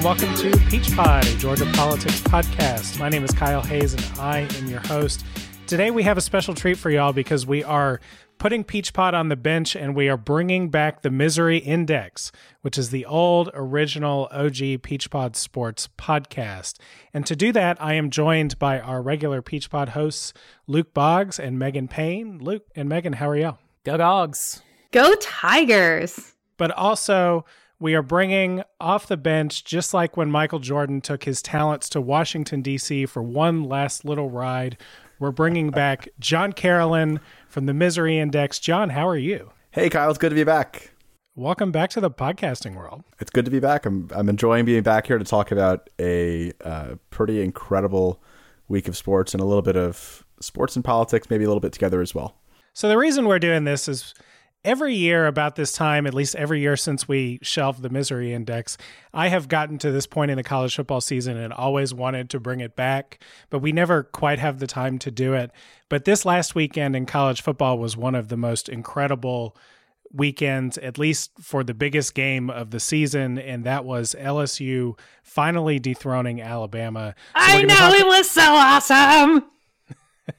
and welcome to Peach Pod, a Georgia politics podcast. My name is Kyle Hayes, and I am your host. Today, we have a special treat for y'all because we are putting Peach Pod on the bench and we are bringing back the Misery Index, which is the old original OG Peach Pod Sports podcast. And to do that, I am joined by our regular Peach Pod hosts, Luke Boggs and Megan Payne. Luke and Megan, how are y'all? Go dogs. Go Tigers. But also, we are bringing off the bench, just like when Michael Jordan took his talents to Washington, D.C. for one last little ride. We're bringing back John Carolyn from the Misery Index. John, how are you? Hey, Kyle, it's good to be back. Welcome back to the podcasting world. It's good to be back. I'm, I'm enjoying being back here to talk about a uh, pretty incredible week of sports and a little bit of sports and politics, maybe a little bit together as well. So, the reason we're doing this is every year about this time, at least every year since we shelved the misery index, I have gotten to this point in the college football season and always wanted to bring it back, but we never quite have the time to do it. But this last weekend in college football was one of the most incredible weekends, at least for the biggest game of the season, and that was LSU finally dethroning Alabama. So I know talk- it was so awesome.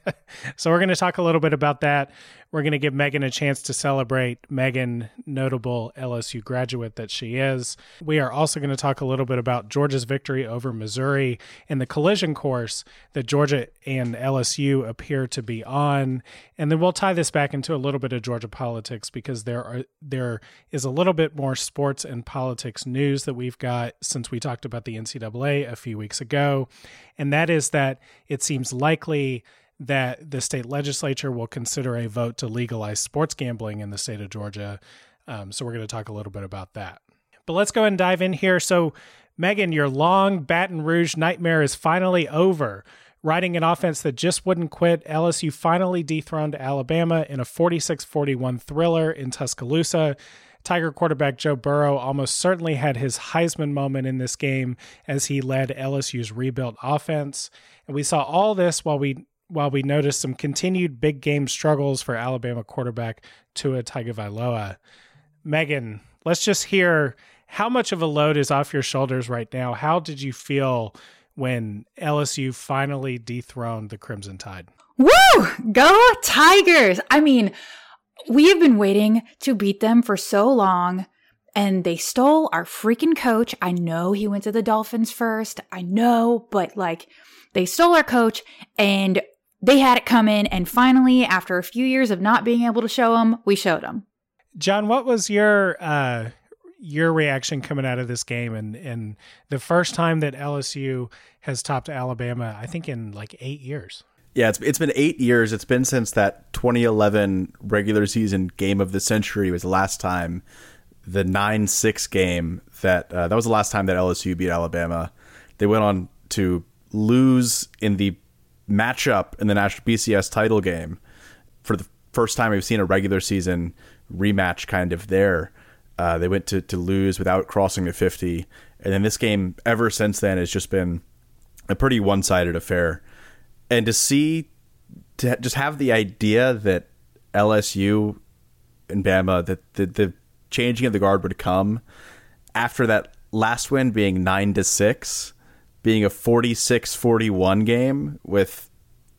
so we're going to talk a little bit about that. We're going to give Megan a chance to celebrate Megan, notable LSU graduate that she is. We are also going to talk a little bit about Georgia's victory over Missouri and the collision course that Georgia and LSU appear to be on. And then we'll tie this back into a little bit of Georgia politics because there are there is a little bit more sports and politics news that we've got since we talked about the NCAA a few weeks ago. And that is that it seems likely that the state legislature will consider a vote to legalize sports gambling in the state of Georgia. Um, so we're going to talk a little bit about that. But let's go and dive in here. So, Megan, your long Baton Rouge nightmare is finally over. Riding an offense that just wouldn't quit, LSU finally dethroned Alabama in a 46 41 thriller in Tuscaloosa. Tiger quarterback Joe Burrow almost certainly had his Heisman moment in this game as he led LSU's rebuilt offense. And we saw all this while we while we noticed some continued big game struggles for Alabama quarterback Tua Tagovailoa. Megan, let's just hear how much of a load is off your shoulders right now. How did you feel when LSU finally dethroned the Crimson Tide? Woo! Go Tigers! I mean, we have been waiting to beat them for so long and they stole our freaking coach. I know he went to the Dolphins first. I know, but like they stole our coach and they had it come in, and finally, after a few years of not being able to show them, we showed them. John, what was your uh, your reaction coming out of this game, and and the first time that LSU has topped Alabama? I think in like eight years. Yeah, it's it's been eight years. It's been since that 2011 regular season game of the century was the last time. The nine six game that uh, that was the last time that LSU beat Alabama. They went on to lose in the matchup in the National BCS title game for the first time we've seen a regular season rematch kind of there. Uh, they went to, to lose without crossing the 50. And then this game, ever since then, has just been a pretty one sided affair. And to see, to just have the idea that LSU and Bama, that the, the changing of the guard would come after that last win being 9 to 6 being a 46-41 game with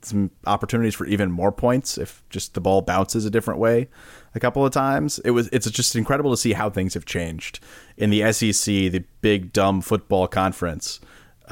some opportunities for even more points if just the ball bounces a different way a couple of times. It was it's just incredible to see how things have changed in the SEC, the big dumb football conference.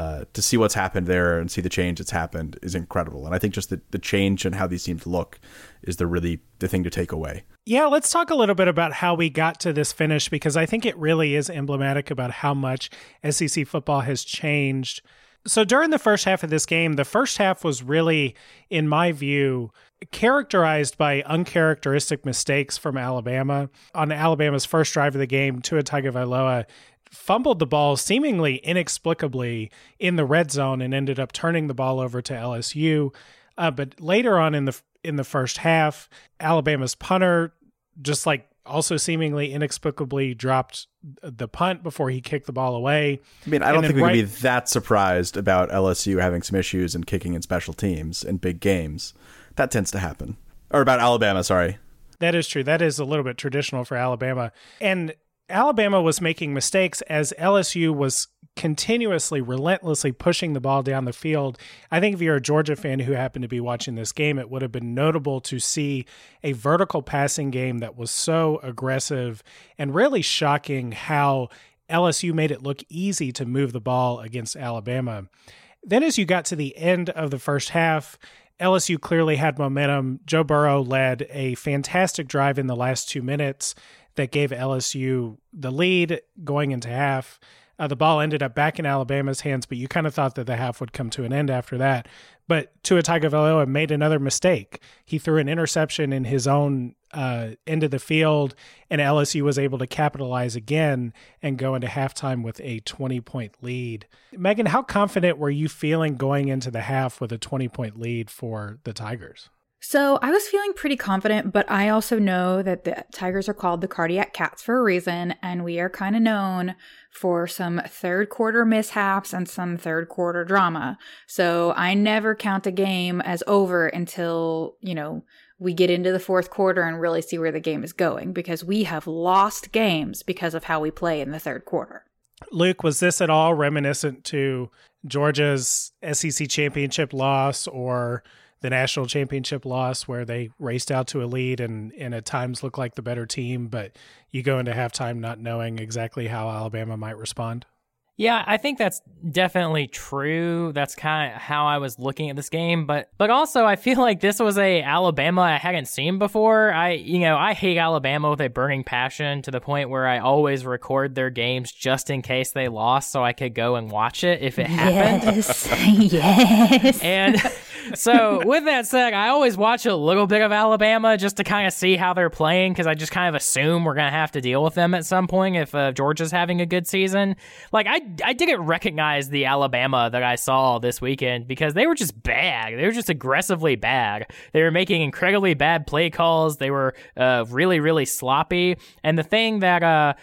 Uh, to see what's happened there and see the change that's happened is incredible. And I think just the, the change and how these teams look is the really the thing to take away. Yeah, let's talk a little bit about how we got to this finish because I think it really is emblematic about how much SEC football has changed. So during the first half of this game, the first half was really, in my view, characterized by uncharacteristic mistakes from Alabama. On Alabama's first drive of the game, Tua Tagovailoa fumbled the ball seemingly inexplicably in the red zone and ended up turning the ball over to LSU. Uh, but later on in the in the first half, Alabama's punter just like also seemingly inexplicably dropped the punt before he kicked the ball away. I mean, I don't think we right- can be that surprised about LSU having some issues and kicking in special teams in big games. That tends to happen. Or about Alabama, sorry. That is true. That is a little bit traditional for Alabama. And Alabama was making mistakes as LSU was continuously, relentlessly pushing the ball down the field. I think if you're a Georgia fan who happened to be watching this game, it would have been notable to see a vertical passing game that was so aggressive and really shocking how LSU made it look easy to move the ball against Alabama. Then, as you got to the end of the first half, LSU clearly had momentum. Joe Burrow led a fantastic drive in the last two minutes that gave LSU the lead going into half. Uh, the ball ended up back in Alabama's hands, but you kind of thought that the half would come to an end after that. But Tua Tagovailoa made another mistake. He threw an interception in his own uh, end of the field, and LSU was able to capitalize again and go into halftime with a 20 point lead. Megan, how confident were you feeling going into the half with a 20 point lead for the Tigers? So I was feeling pretty confident, but I also know that the Tigers are called the cardiac cats for a reason, and we are kind of known for some third quarter mishaps and some third quarter drama. So I never count a game as over until, you know, we get into the fourth quarter and really see where the game is going because we have lost games because of how we play in the third quarter. Luke, was this at all reminiscent to Georgia's SEC championship loss or the national championship loss where they raced out to a lead and, and at times looked like the better team, but you go into halftime not knowing exactly how Alabama might respond? Yeah, I think that's definitely true. That's kind of how I was looking at this game, but but also I feel like this was a Alabama I hadn't seen before. I you know, I hate Alabama with a burning passion to the point where I always record their games just in case they lost so I could go and watch it if it happened. Yes. yes. And so with that said, I always watch a little bit of Alabama just to kind of see how they're playing because I just kind of assume we're gonna have to deal with them at some point if uh, Georgia's having a good season. Like I, I didn't recognize the Alabama that I saw this weekend because they were just bad. They were just aggressively bad. They were making incredibly bad play calls. They were uh, really, really sloppy. And the thing that uh,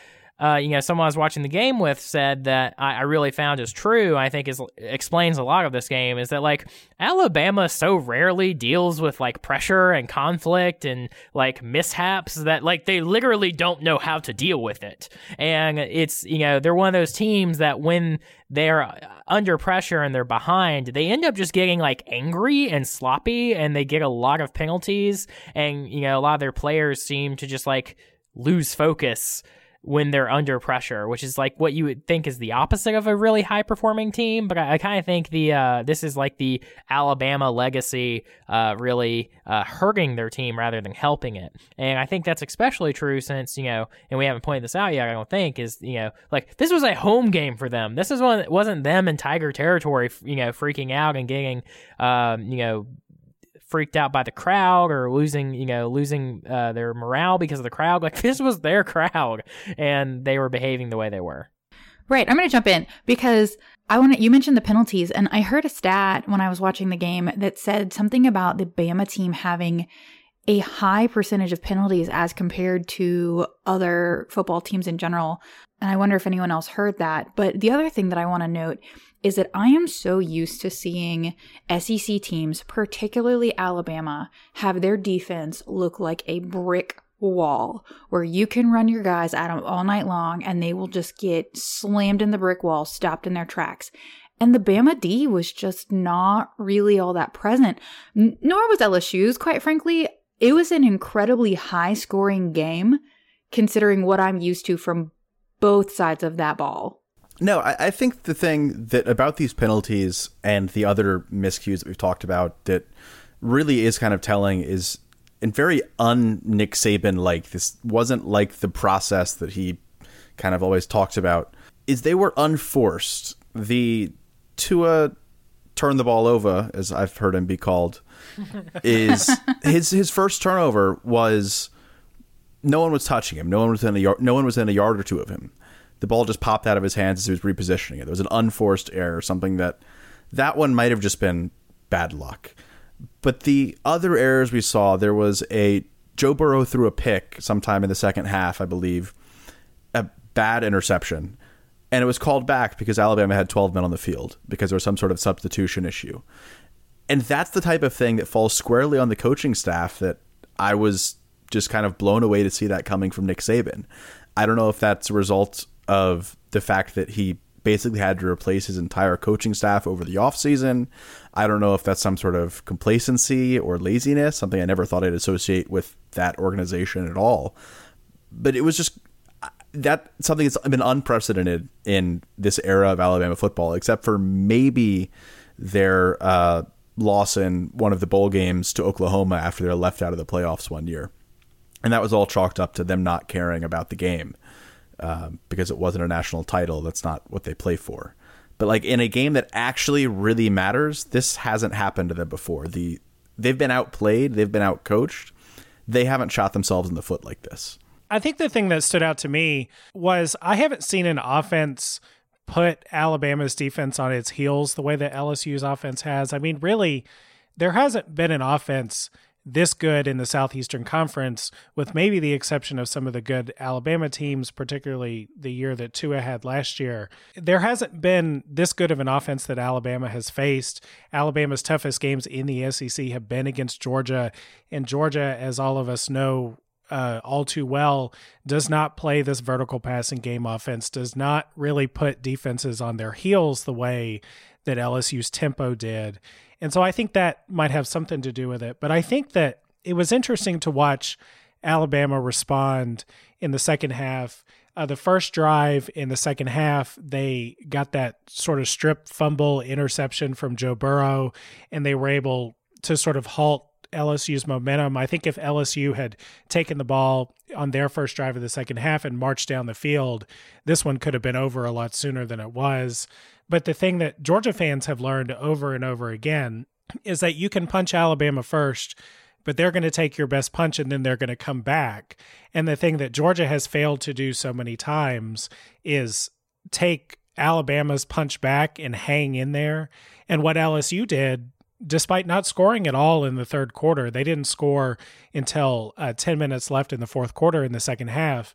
uh, you know, someone I was watching the game with said that I, I really found is true. I think is explains a lot of this game is that like Alabama so rarely deals with like pressure and conflict and like mishaps that like they literally don't know how to deal with it. And it's you know they're one of those teams that when they're under pressure and they're behind, they end up just getting like angry and sloppy, and they get a lot of penalties. And you know a lot of their players seem to just like lose focus when they're under pressure, which is like what you would think is the opposite of a really high performing team. But I, I kind of think the uh, this is like the Alabama legacy uh, really uh, hurting their team rather than helping it. And I think that's especially true since you know, and we haven't pointed this out yet. I don't think is you know like this was a home game for them. This is one that wasn't them in Tiger territory, you know, freaking out and getting um, you know freaked out by the crowd or losing, you know, losing uh, their morale because of the crowd. Like this was their crowd, and they were behaving the way they were. Right. I'm going to jump in because I want to. You mentioned the penalties, and I heard a stat when I was watching the game that said something about the Bama team having a high percentage of penalties as compared to other football teams in general. And I wonder if anyone else heard that. But the other thing that I want to note is that I am so used to seeing SEC teams, particularly Alabama, have their defense look like a brick wall where you can run your guys at them all night long and they will just get slammed in the brick wall, stopped in their tracks. And the Bama D was just not really all that present, N- nor was LSU's, quite frankly. It was an incredibly high scoring game considering what I'm used to from both sides of that ball. No, I, I, think the thing that about these penalties and the other miscues that we've talked about that really is kind of telling is and very un Nick Saban like this wasn't like the process that he kind of always talks about is they were unforced. The Tua turn the ball over, as I've heard him be called, is his his first turnover was no one was touching him. No one was in a yard, no one was in a yard or two of him the ball just popped out of his hands as he was repositioning it. There was an unforced error, something that that one might have just been bad luck. But the other errors we saw, there was a Joe Burrow threw a pick sometime in the second half, I believe, a bad interception. And it was called back because Alabama had 12 men on the field because there was some sort of substitution issue. And that's the type of thing that falls squarely on the coaching staff that I was just kind of blown away to see that coming from Nick Saban. I don't know if that's a result of the fact that he basically had to replace his entire coaching staff over the offseason. I don't know if that's some sort of complacency or laziness, something I never thought I'd associate with that organization at all. But it was just that something that's been unprecedented in this era of Alabama football, except for maybe their uh, loss in one of the bowl games to Oklahoma after they're left out of the playoffs one year. And that was all chalked up to them not caring about the game um, because it wasn't a national title. That's not what they play for. But like in a game that actually really matters, this hasn't happened to them before. The they've been outplayed, they've been outcoached. They haven't shot themselves in the foot like this. I think the thing that stood out to me was I haven't seen an offense put Alabama's defense on its heels the way that LSU's offense has. I mean, really, there hasn't been an offense this good in the Southeastern Conference, with maybe the exception of some of the good Alabama teams, particularly the year that Tua had last year. There hasn't been this good of an offense that Alabama has faced. Alabama's toughest games in the SEC have been against Georgia, and Georgia, as all of us know, uh, all too well, does not play this vertical passing game offense, does not really put defenses on their heels the way that LSU's tempo did. And so I think that might have something to do with it. But I think that it was interesting to watch Alabama respond in the second half. Uh, the first drive in the second half, they got that sort of strip fumble interception from Joe Burrow, and they were able to sort of halt LSU's momentum. I think if LSU had taken the ball on their first drive of the second half and marched down the field, this one could have been over a lot sooner than it was. But the thing that Georgia fans have learned over and over again is that you can punch Alabama first, but they're going to take your best punch and then they're going to come back. And the thing that Georgia has failed to do so many times is take Alabama's punch back and hang in there. And what LSU did despite not scoring at all in the third quarter. They didn't score until uh, 10 minutes left in the fourth quarter in the second half.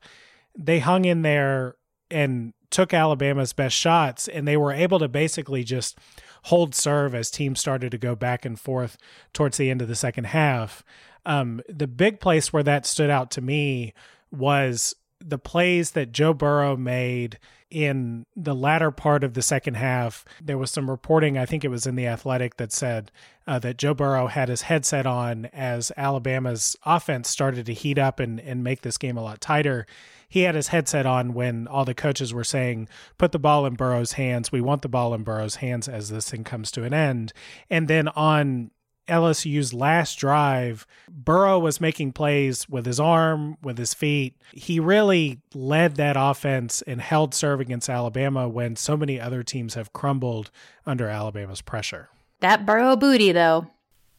They hung in there and took Alabama's best shots, and they were able to basically just hold serve as teams started to go back and forth towards the end of the second half. Um, the big place where that stood out to me was the plays that Joe Burrow made in the latter part of the second half, there was some reporting, I think it was in The Athletic, that said uh, that Joe Burrow had his headset on as Alabama's offense started to heat up and, and make this game a lot tighter. He had his headset on when all the coaches were saying, put the ball in Burrow's hands. We want the ball in Burrow's hands as this thing comes to an end. And then on LSU's last drive, Burrow was making plays with his arm, with his feet. He really led that offense and held serve against Alabama when so many other teams have crumbled under Alabama's pressure. That Burrow booty, though.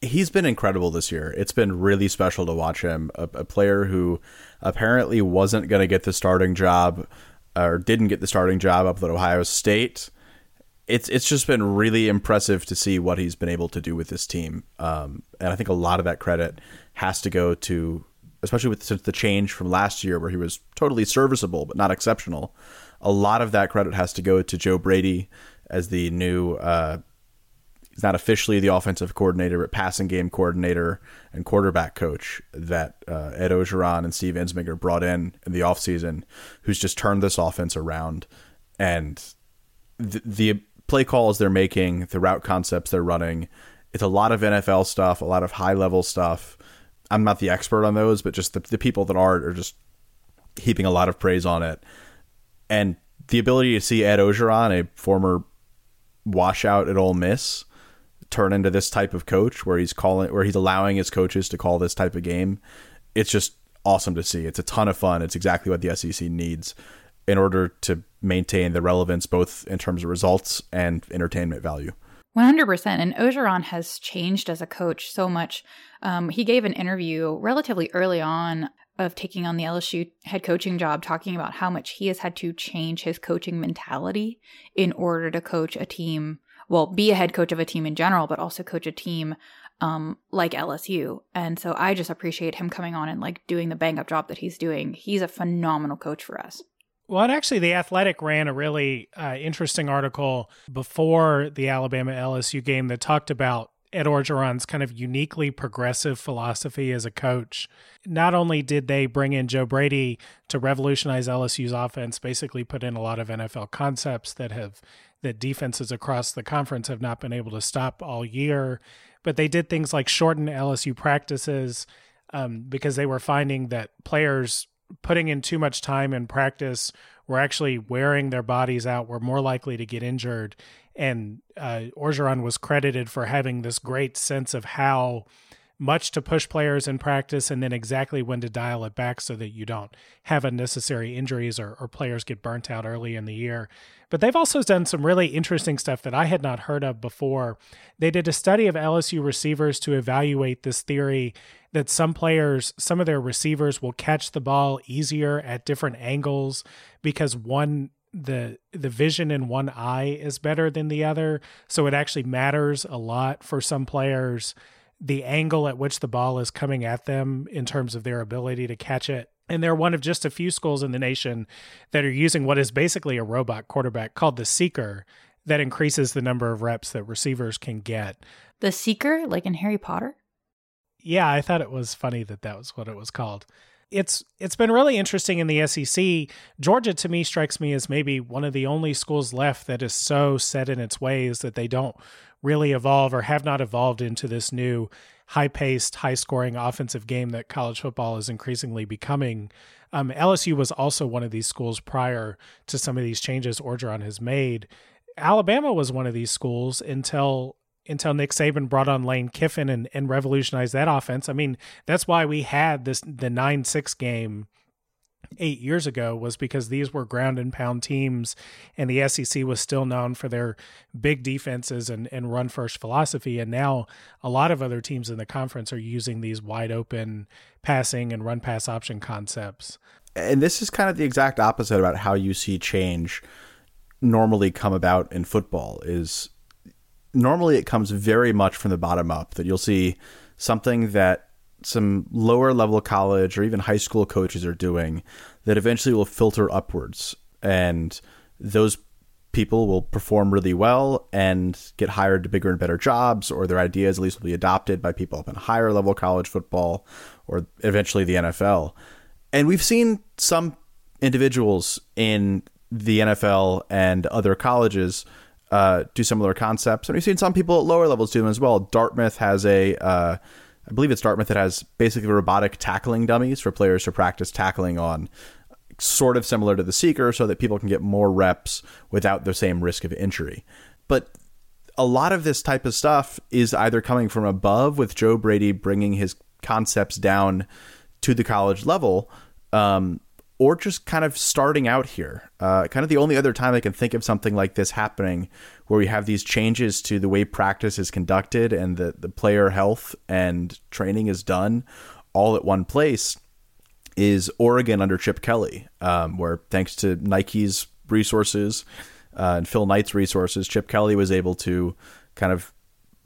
He's been incredible this year. It's been really special to watch him. A, a player who apparently wasn't going to get the starting job or didn't get the starting job up at Ohio State it's it's just been really impressive to see what he's been able to do with this team. Um, and I think a lot of that credit has to go to, especially with since the change from last year where he was totally serviceable but not exceptional. A lot of that credit has to go to Joe Brady as the new. Uh, he's not officially the offensive coordinator, but passing game coordinator and quarterback coach that uh, Ed Orgeron and Steve Ensminger brought in in the offseason, who's just turned this offense around. And the, the play calls they're making, the route concepts they're running. It's a lot of NFL stuff, a lot of high level stuff. I'm not the expert on those, but just the, the people that are are just heaping a lot of praise on it. And the ability to see Ed Orgeron, a former washout at Ole Miss, turn into this type of coach where he's calling where he's allowing his coaches to call this type of game, it's just awesome to see. It's a ton of fun. It's exactly what the SEC needs in order to maintain the relevance both in terms of results and entertainment value. 100%. And Orgeron has changed as a coach so much. Um, he gave an interview relatively early on of taking on the LSU head coaching job, talking about how much he has had to change his coaching mentality in order to coach a team, well, be a head coach of a team in general, but also coach a team um, like LSU. And so I just appreciate him coming on and like doing the bang up job that he's doing. He's a phenomenal coach for us. Well, and actually, The Athletic ran a really uh, interesting article before the Alabama LSU game that talked about Ed Orgeron's kind of uniquely progressive philosophy as a coach. Not only did they bring in Joe Brady to revolutionize LSU's offense, basically put in a lot of NFL concepts that have that defenses across the conference have not been able to stop all year, but they did things like shorten LSU practices um, because they were finding that players putting in too much time in practice were actually wearing their bodies out, were more likely to get injured. And uh, Orgeron was credited for having this great sense of how much to push players in practice and then exactly when to dial it back so that you don't have unnecessary injuries or, or players get burnt out early in the year. But they've also done some really interesting stuff that I had not heard of before. They did a study of LSU receivers to evaluate this theory that some players, some of their receivers will catch the ball easier at different angles because one the the vision in one eye is better than the other so it actually matters a lot for some players the angle at which the ball is coming at them in terms of their ability to catch it. And they're one of just a few schools in the nation that are using what is basically a robot quarterback called the Seeker that increases the number of reps that receivers can get. The Seeker, like in Harry Potter? Yeah, I thought it was funny that that was what it was called. It's it's been really interesting in the SEC. Georgia to me strikes me as maybe one of the only schools left that is so set in its ways that they don't really evolve or have not evolved into this new high paced, high scoring offensive game that college football is increasingly becoming. Um, LSU was also one of these schools prior to some of these changes Orgeron has made. Alabama was one of these schools until until Nick Saban brought on Lane Kiffin and, and revolutionized that offense. I mean, that's why we had this the nine six game eight years ago was because these were ground and pound teams, and the SEC was still known for their big defenses and, and run first philosophy. And now a lot of other teams in the conference are using these wide open passing and run pass option concepts. And this is kind of the exact opposite about how you see change normally come about in football is normally it comes very much from the bottom up that you'll see something that some lower level college or even high school coaches are doing that eventually will filter upwards and those people will perform really well and get hired to bigger and better jobs or their ideas at least will be adopted by people up in higher level college football or eventually the NFL. And we've seen some individuals in the NFL and other colleges uh, do similar concepts, and we've seen some people at lower levels do them as well. Dartmouth has a uh, I believe it's Dartmouth that has basically robotic tackling dummies for players to practice tackling on, sort of similar to the Seeker, so that people can get more reps without the same risk of injury. But a lot of this type of stuff is either coming from above, with Joe Brady bringing his concepts down to the college level, um, or just kind of starting out here. Uh, kind of the only other time I can think of something like this happening where we have these changes to the way practice is conducted and the, the player health and training is done all at one place is Oregon under Chip Kelly, um, where thanks to Nike's resources uh, and Phil Knight's resources, Chip Kelly was able to kind of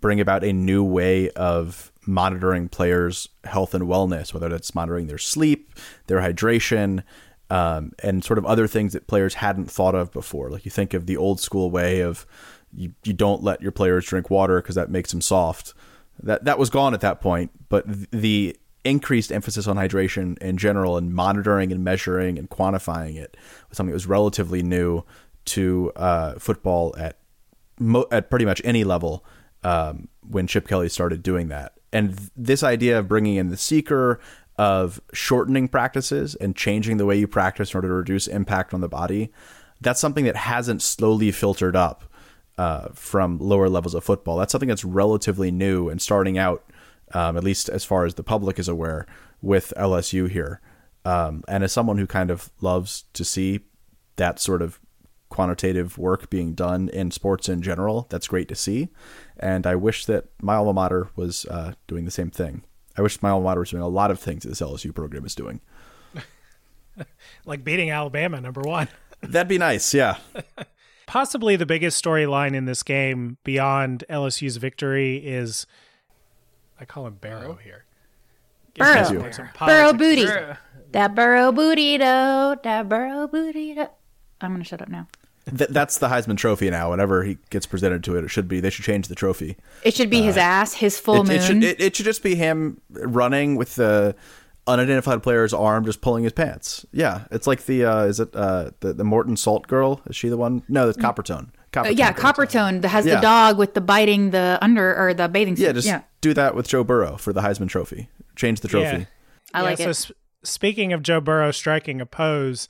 bring about a new way of monitoring players' health and wellness, whether that's monitoring their sleep, their hydration, um, and sort of other things that players hadn't thought of before. Like you think of the old school way of you, you don't let your players drink water because that makes them soft. That that was gone at that point, but the increased emphasis on hydration in general and monitoring and measuring and quantifying it was something that was relatively new to uh, football at mo- at pretty much any level um, when Chip Kelly started doing that and this idea of bringing in the seeker of shortening practices and changing the way you practice in order to reduce impact on the body that's something that hasn't slowly filtered up uh, from lower levels of football that's something that's relatively new and starting out um, at least as far as the public is aware with lsu here um, and as someone who kind of loves to see that sort of quantitative work being done in sports in general. That's great to see. And I wish that my alma mater was uh, doing the same thing. I wish my alma mater was doing a lot of things that this LSU program is doing. like beating Alabama, number one. That'd be nice, yeah. Possibly the biggest storyline in this game beyond LSU's victory is I call him Barrow here. Burrow. Burrow booty. Burrow. That burrow booty though. That burrow booty though. I'm gonna shut up now. Th- that's the Heisman Trophy now. Whenever he gets presented to it, it should be. They should change the trophy. It should be his ass, his full It, moon. it should. It, it should just be him running with the unidentified player's arm, just pulling his pants. Yeah, it's like the. Uh, is it uh, the the Morton Salt girl? Is she the one? No, that's Coppertone. Uh, Coppertone yeah, girl. Coppertone that has Yeah. the dog with the biting the under or the bathing suit. Yeah, just do that with Joe Burrow for the Heisman Trophy. Change the trophy. Yeah. I like so it. sp- speaking of Joe Burrow striking a pose,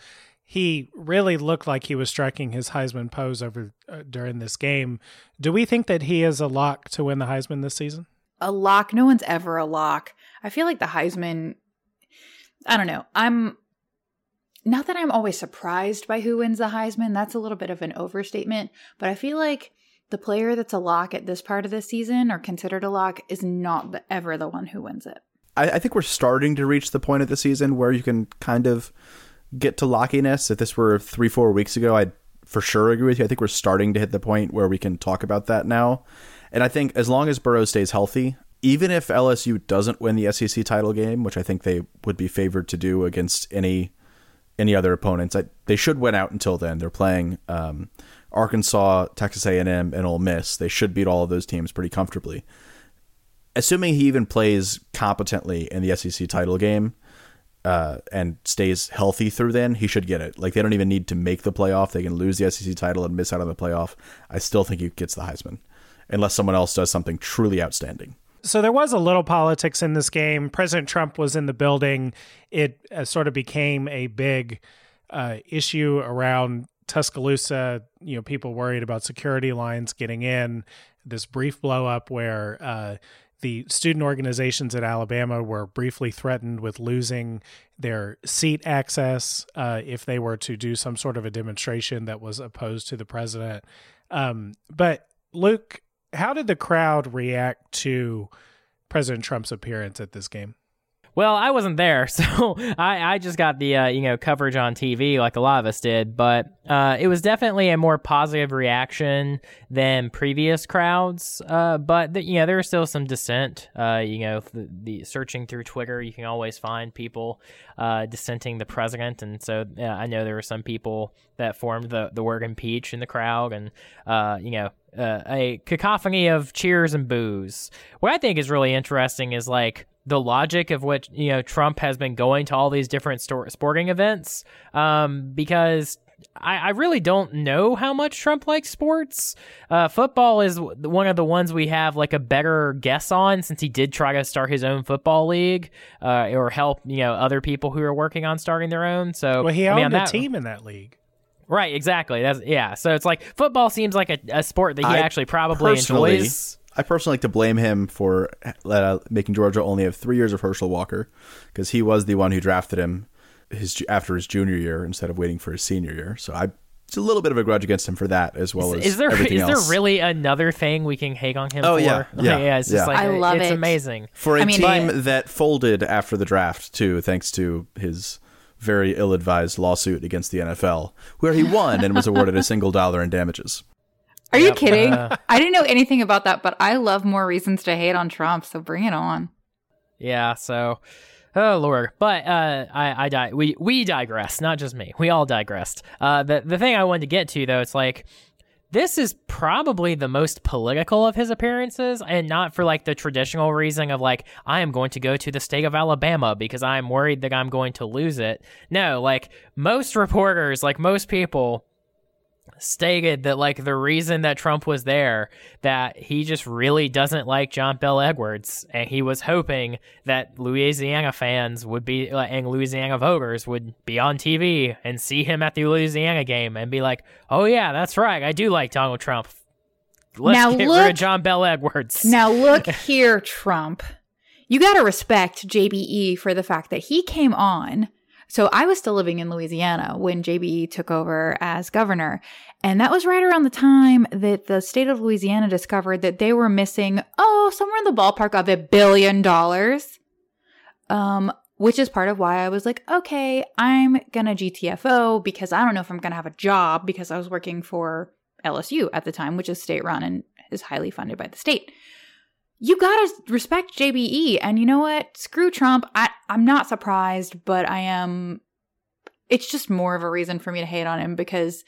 he really looked like he was striking his Heisman pose over uh, during this game. Do we think that he is a lock to win the Heisman this season? a lock. No one's ever a lock. I feel like the Heisman. I don't know. I'm not that I'm always surprised by who wins the Heisman. That's a little bit of an overstatement, but I feel like the player that's a lock at this part of the season or considered a lock is not the, ever the one who wins it. I, I think we're starting to reach the point of the season where you can kind of get to lockiness. If this were three, four weeks ago, I'd for sure agree with you. I think we're starting to hit the point where we can talk about that now. And I think as long as Burrow stays healthy, even if LSU doesn't win the SEC title game, which I think they would be favored to do against any any other opponents, I, they should win out until then. They're playing um, Arkansas, Texas A&M, and Ole Miss. They should beat all of those teams pretty comfortably assuming he even plays competently in the SEC title game uh, and stays healthy through then, he should get it. Like they don't even need to make the playoff; they can lose the SEC title and miss out on the playoff. I still think he gets the Heisman, unless someone else does something truly outstanding. So there was a little politics in this game. President Trump was in the building. It uh, sort of became a big uh, issue around Tuscaloosa. You know, people worried about security lines getting in. This brief blow up where uh, the student organizations at Alabama were briefly threatened with losing their seat access uh, if they were to do some sort of a demonstration that was opposed to the president. Um, but Luke, how did the crowd react to President Trump's appearance at this game? Well, I wasn't there, so I, I just got the uh, you know coverage on TV like a lot of us did. But uh, it was definitely a more positive reaction than previous crowds. Uh, but the, you know there was still some dissent. Uh, you know the, the searching through Twitter, you can always find people uh, dissenting the president, and so yeah, I know there were some people that formed the the word impeach in the crowd, and uh, you know uh, a cacophony of cheers and boos. What I think is really interesting is like the logic of what you know Trump has been going to all these different sto- sporting events um, because I, I really don't know how much Trump likes sports. Uh, football is one of the ones we have like a better guess on since he did try to start his own football league uh, or help you know other people who are working on starting their own. So Well, he I owned mean, on a that- team in that league. right? Exactly. That's yeah. So it's like football seems like a, a sport that he I actually probably enjoys. I personally like to blame him for uh, making Georgia only have three years of Herschel Walker because he was the one who drafted him his after his junior year instead of waiting for his senior year. So I it's a little bit of a grudge against him for that as well as Is there everything is there really another thing we can hate on him Oh, for? yeah. Yeah. yeah. It's just Yeah. like I love it's it. amazing. for a I mean- team But- that folded after the draft too, thanks to his very ill-advised lawsuit against the NFL, where he won and was awarded a single dollar in damages. Are you kidding? uh, I didn't know anything about that, but I love more reasons to hate on Trump, so bring it on. Yeah. So, oh lord. But uh, I I di- we we digress. Not just me. We all digressed. Uh, the the thing I wanted to get to though, it's like. This is probably the most political of his appearances, and not for like the traditional reason of like, I am going to go to the state of Alabama because I'm worried that I'm going to lose it. No, like most reporters, like most people, stated that like the reason that Trump was there that he just really doesn't like John Bell Edwards and he was hoping that Louisiana fans would be like, and Louisiana voters would be on TV and see him at the Louisiana game and be like, "Oh yeah, that's right. I do like Donald Trump. Let's Now get rid look- of John Bell Edwards." Now look here, Trump. You got to respect JBE for the fact that he came on. So I was still living in Louisiana when JBE took over as governor. And that was right around the time that the state of Louisiana discovered that they were missing, oh, somewhere in the ballpark of a billion dollars. Um, which is part of why I was like, okay, I'm gonna GTFO because I don't know if I'm gonna have a job because I was working for LSU at the time, which is state run and is highly funded by the state you gotta respect JBE. And you know what? Screw Trump. I, I'm not surprised, but I am. It's just more of a reason for me to hate on him because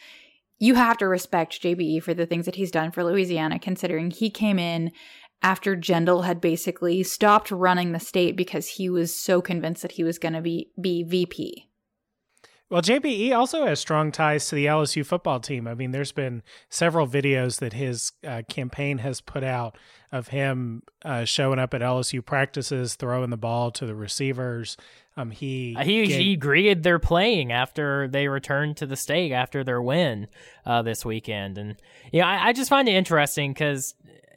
you have to respect JBE for the things that he's done for Louisiana, considering he came in after Jindal had basically stopped running the state because he was so convinced that he was going to be be VP. Well, JBE also has strong ties to the LSU football team. I mean, there's been several videos that his uh, campaign has put out of him uh, showing up at LSU practices, throwing the ball to the receivers. Um, he uh, he, gave, he greeted their playing after they returned to the state after their win uh, this weekend, and yeah, I, I just find it interesting because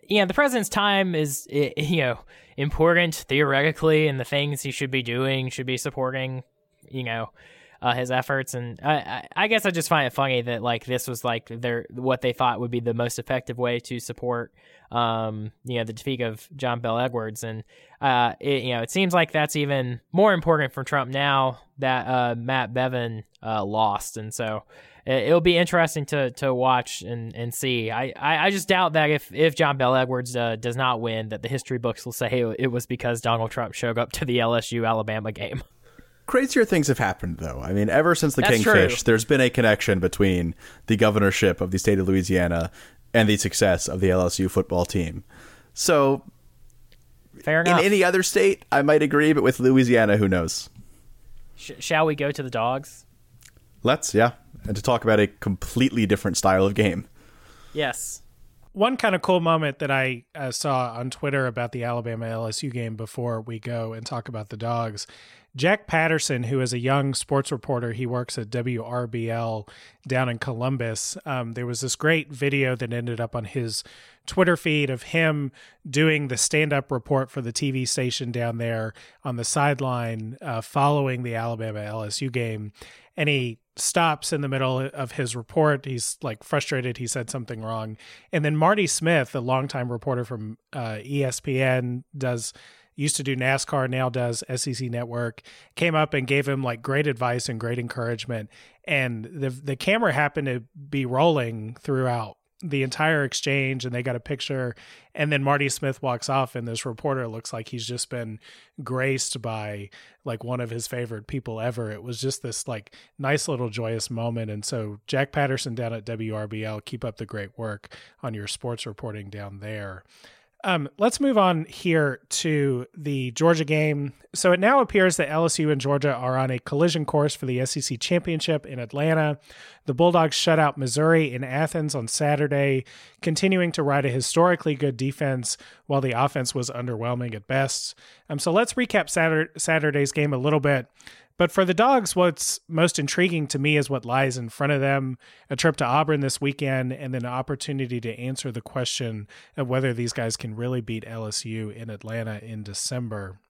yeah, the president's time is you know important theoretically, and the things he should be doing should be supporting you know uh, his efforts. And I, I, guess I just find it funny that like this was like their what they thought would be the most effective way to support, um, you know, the defeat of John Bell Edwards. And uh, it, you know, it seems like that's even more important for Trump now that uh, Matt Bevin uh, lost. And so it'll be interesting to to watch and, and see. I, I, I just doubt that if, if John Bell Edwards uh, does not win, that the history books will say it was because Donald Trump showed up to the LSU Alabama game. Crazier things have happened, though. I mean, ever since the That's Kingfish, true. there's been a connection between the governorship of the state of Louisiana and the success of the LSU football team. So, Fair enough. in any other state, I might agree, but with Louisiana, who knows? Sh- shall we go to the dogs? Let's, yeah. And to talk about a completely different style of game. Yes. One kind of cool moment that I uh, saw on Twitter about the Alabama LSU game before we go and talk about the dogs. Jack Patterson, who is a young sports reporter, he works at WRBL down in Columbus. Um, there was this great video that ended up on his Twitter feed of him doing the stand up report for the TV station down there on the sideline uh, following the Alabama LSU game. And he stops in the middle of his report. He's like frustrated. He said something wrong. And then Marty Smith, a longtime reporter from uh, ESPN, does used to do NASCAR, now does SEC Network, came up and gave him like great advice and great encouragement. And the the camera happened to be rolling throughout the entire exchange and they got a picture and then Marty Smith walks off and this reporter looks like he's just been graced by like one of his favorite people ever. It was just this like nice little joyous moment and so Jack Patterson down at WRBL keep up the great work on your sports reporting down there. Um, let's move on here to the Georgia game. So it now appears that LSU and Georgia are on a collision course for the SEC championship in Atlanta. The Bulldogs shut out Missouri in Athens on Saturday, continuing to ride a historically good defense while the offense was underwhelming at best. Um, so let's recap Saturday, Saturday's game a little bit. But for the Dogs, what's most intriguing to me is what lies in front of them a trip to Auburn this weekend, and then an opportunity to answer the question of whether these guys can really beat LSU in Atlanta in December.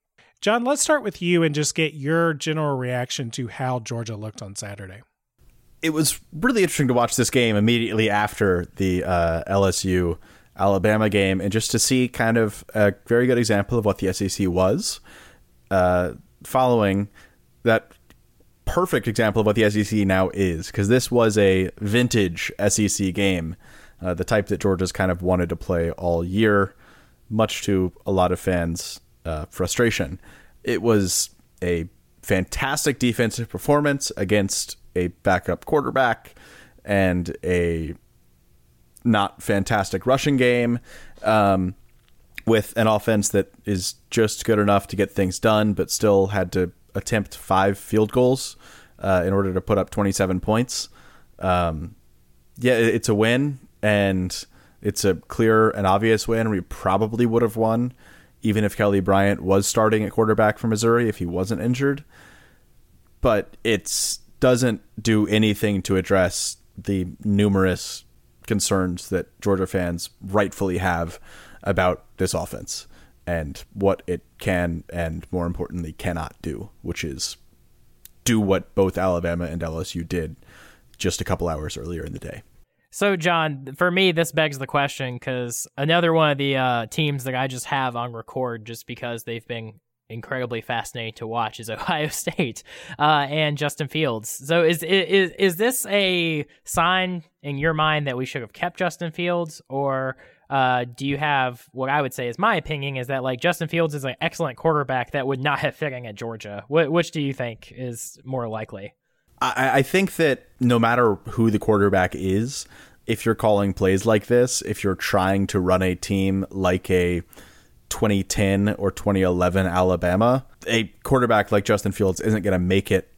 John, let's start with you and just get your general reaction to how Georgia looked on Saturday. It was really interesting to watch this game immediately after the uh, LSU Alabama game and just to see kind of a very good example of what the SEC was uh, following that perfect example of what the SEC now is, because this was a vintage SEC game, uh, the type that Georgia's kind of wanted to play all year, much to a lot of fans' uh, frustration. It was a fantastic defensive performance against a backup quarterback and a not fantastic rushing game. Um, with an offense that is just good enough to get things done, but still had to attempt five field goals uh, in order to put up 27 points. Um, yeah, it's a win, and it's a clear and obvious win. We probably would have won, even if Kelly Bryant was starting at quarterback for Missouri if he wasn't injured. But it doesn't do anything to address the numerous concerns that Georgia fans rightfully have about this offense and what it can and more importantly cannot do, which is do what both Alabama and LSU did just a couple hours earlier in the day. So, John, for me, this begs the question because another one of the uh, teams that I just have on record just because they've been incredibly fascinating to watch is Ohio State uh, and Justin Fields. So, is, is is this a sign in your mind that we should have kept Justin Fields, or uh, do you have what I would say is my opinion is that like Justin Fields is an excellent quarterback that would not have fitting at Georgia? Wh- which do you think is more likely? I, I think that no matter who the quarterback is, if you're calling plays like this, if you're trying to run a team like a 2010 or 2011 Alabama, a quarterback like Justin Fields isn't going to make it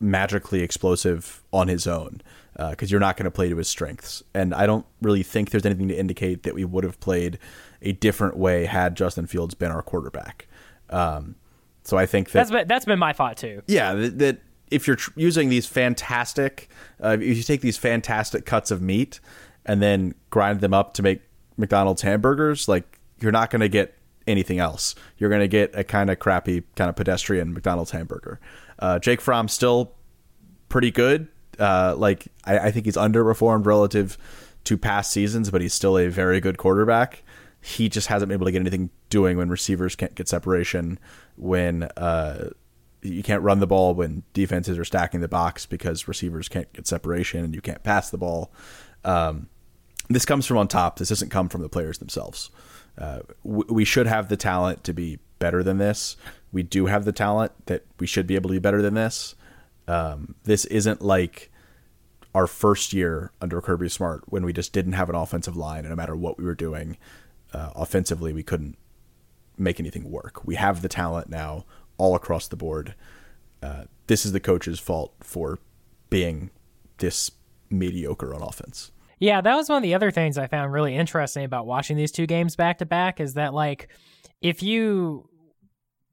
magically explosive on his own because uh, you're not going to play to his strengths. And I don't really think there's anything to indicate that we would have played a different way had Justin Fields been our quarterback. Um, so I think that that's been, that's been my thought too. Yeah, that, that if you're tr- using these fantastic, uh, if you take these fantastic cuts of meat and then grind them up to make McDonald's hamburgers, like you're not going to get anything else. You're going to get a kind of crappy, kind of pedestrian McDonald's hamburger. Uh, Jake Fromm still pretty good. Uh, like I, I, think he's underperformed relative to past seasons, but he's still a very good quarterback. He just hasn't been able to get anything doing when receivers can't get separation, when uh, you can't run the ball, when defenses are stacking the box because receivers can't get separation and you can't pass the ball. Um, this comes from on top. This doesn't come from the players themselves. Uh, we should have the talent to be better than this. We do have the talent that we should be able to be better than this. Um, this isn't like our first year under Kirby Smart when we just didn't have an offensive line, and no matter what we were doing uh, offensively, we couldn't make anything work. We have the talent now all across the board. Uh, this is the coach's fault for being this mediocre on offense. Yeah, that was one of the other things I found really interesting about watching these two games back to back is that like if you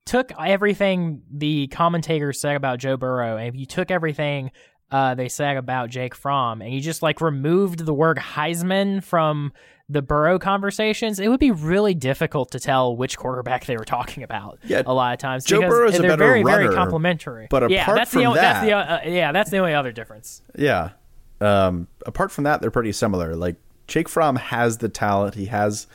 took everything the commentators said about Joe Burrow and if you took everything uh, they said about Jake Fromm and you just like removed the word Heisman from the Burrow conversations, it would be really difficult to tell which quarterback they were talking about. Yeah, a lot of times Joe Burrow's a they're better very runner, very complimentary. But apart yeah, that's from the, that, that's the uh, yeah that's the only other difference. Yeah, um, apart from that, they're pretty similar. Like Jake Fromm has the talent. He has.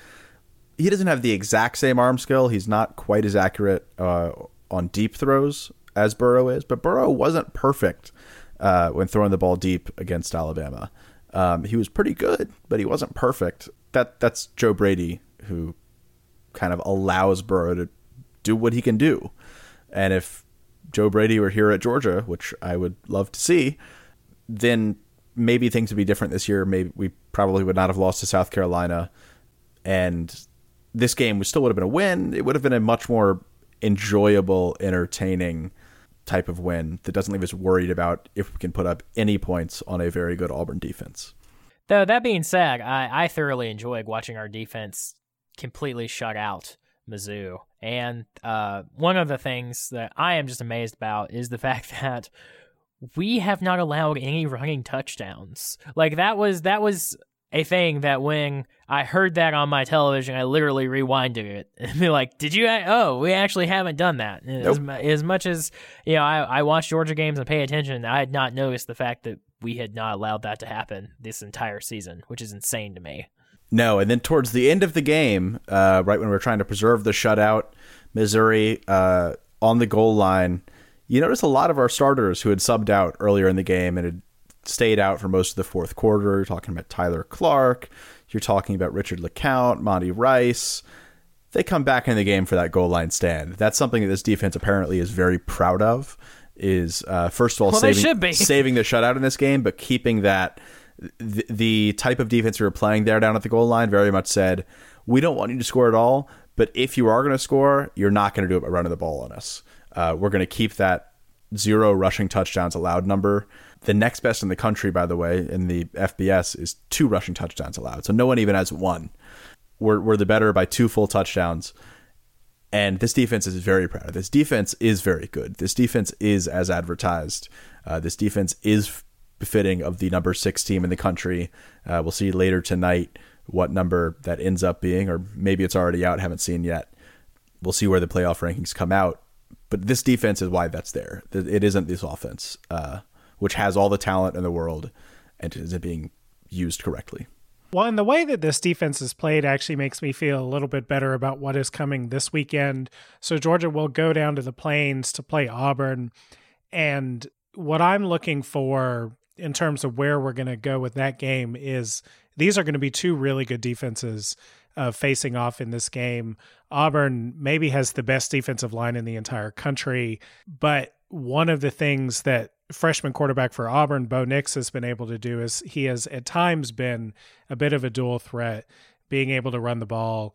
He doesn't have the exact same arm skill. He's not quite as accurate uh, on deep throws as Burrow is, but Burrow wasn't perfect uh, when throwing the ball deep against Alabama. Um, he was pretty good, but he wasn't perfect. That that's Joe Brady who kind of allows Burrow to do what he can do. And if Joe Brady were here at Georgia, which I would love to see, then maybe things would be different this year. Maybe we probably would not have lost to South Carolina, and this game still would have been a win. It would have been a much more enjoyable, entertaining type of win that doesn't leave us worried about if we can put up any points on a very good Auburn defense. Though that being said, I, I thoroughly enjoyed watching our defense completely shut out Mizzou. And uh, one of the things that I am just amazed about is the fact that we have not allowed any running touchdowns. Like that was that was a thing that when I heard that on my television, I literally rewinded it and be like, "Did you? Oh, we actually haven't done that." Nope. As, as, much as you know, I, I watch Georgia games and pay attention. I had not noticed the fact that we had not allowed that to happen this entire season, which is insane to me. No, and then towards the end of the game, uh, right when we are trying to preserve the shutout, Missouri uh, on the goal line you notice a lot of our starters who had subbed out earlier in the game and had stayed out for most of the fourth quarter. You're talking about Tyler Clark. You're talking about Richard LeCounte, Monty Rice. They come back in the game for that goal line stand. That's something that this defense apparently is very proud of. Is uh, first of all well, saving, saving the shutout in this game, but keeping that the, the type of defense we were playing there down at the goal line very much said, we don't want you to score at all, but if you are going to score, you're not going to do it by running the ball on us. Uh, we're going to keep that zero rushing touchdowns allowed number. The next best in the country, by the way, in the FBS is two rushing touchdowns allowed. So no one even has one. We're, we're the better by two full touchdowns. And this defense is very proud. of. This defense is very good. This defense is as advertised. Uh, this defense is befitting of the number six team in the country. Uh, we'll see later tonight what number that ends up being, or maybe it's already out. Haven't seen yet. We'll see where the playoff rankings come out. But this defense is why that's there. It isn't this offense, uh, which has all the talent in the world and isn't being used correctly. Well, and the way that this defense is played actually makes me feel a little bit better about what is coming this weekend. So Georgia will go down to the plains to play Auburn. And what I'm looking for in terms of where we're going to go with that game is these are going to be two really good defenses uh, facing off in this game. Auburn maybe has the best defensive line in the entire country, but one of the things that freshman quarterback for Auburn, Bo Nix, has been able to do is he has at times been a bit of a dual threat, being able to run the ball.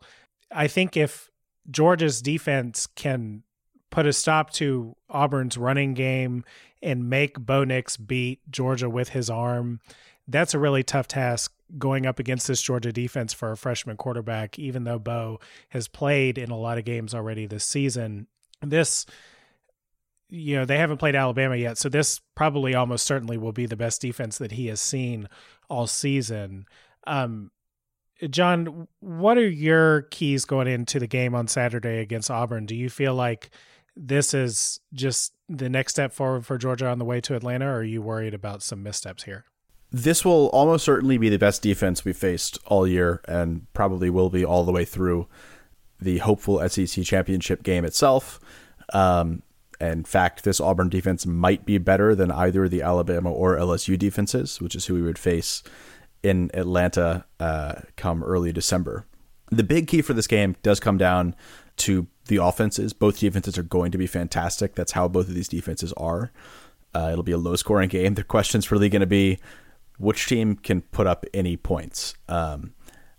I think if Georgia's defense can put a stop to Auburn's running game and make Bo Nix beat Georgia with his arm, that's a really tough task going up against this Georgia defense for a freshman quarterback, even though Bo has played in a lot of games already this season. This, you know, they haven't played Alabama yet, so this probably almost certainly will be the best defense that he has seen all season. Um, John, what are your keys going into the game on Saturday against Auburn? Do you feel like this is just the next step forward for Georgia on the way to Atlanta, or are you worried about some missteps here? This will almost certainly be the best defense we faced all year, and probably will be all the way through the hopeful SEC championship game itself. Um, in fact, this Auburn defense might be better than either the Alabama or LSU defenses, which is who we would face in Atlanta uh, come early December. The big key for this game does come down to the offenses. Both defenses are going to be fantastic. That's how both of these defenses are. Uh, it'll be a low scoring game. The question's really going to be which team can put up any points. Um,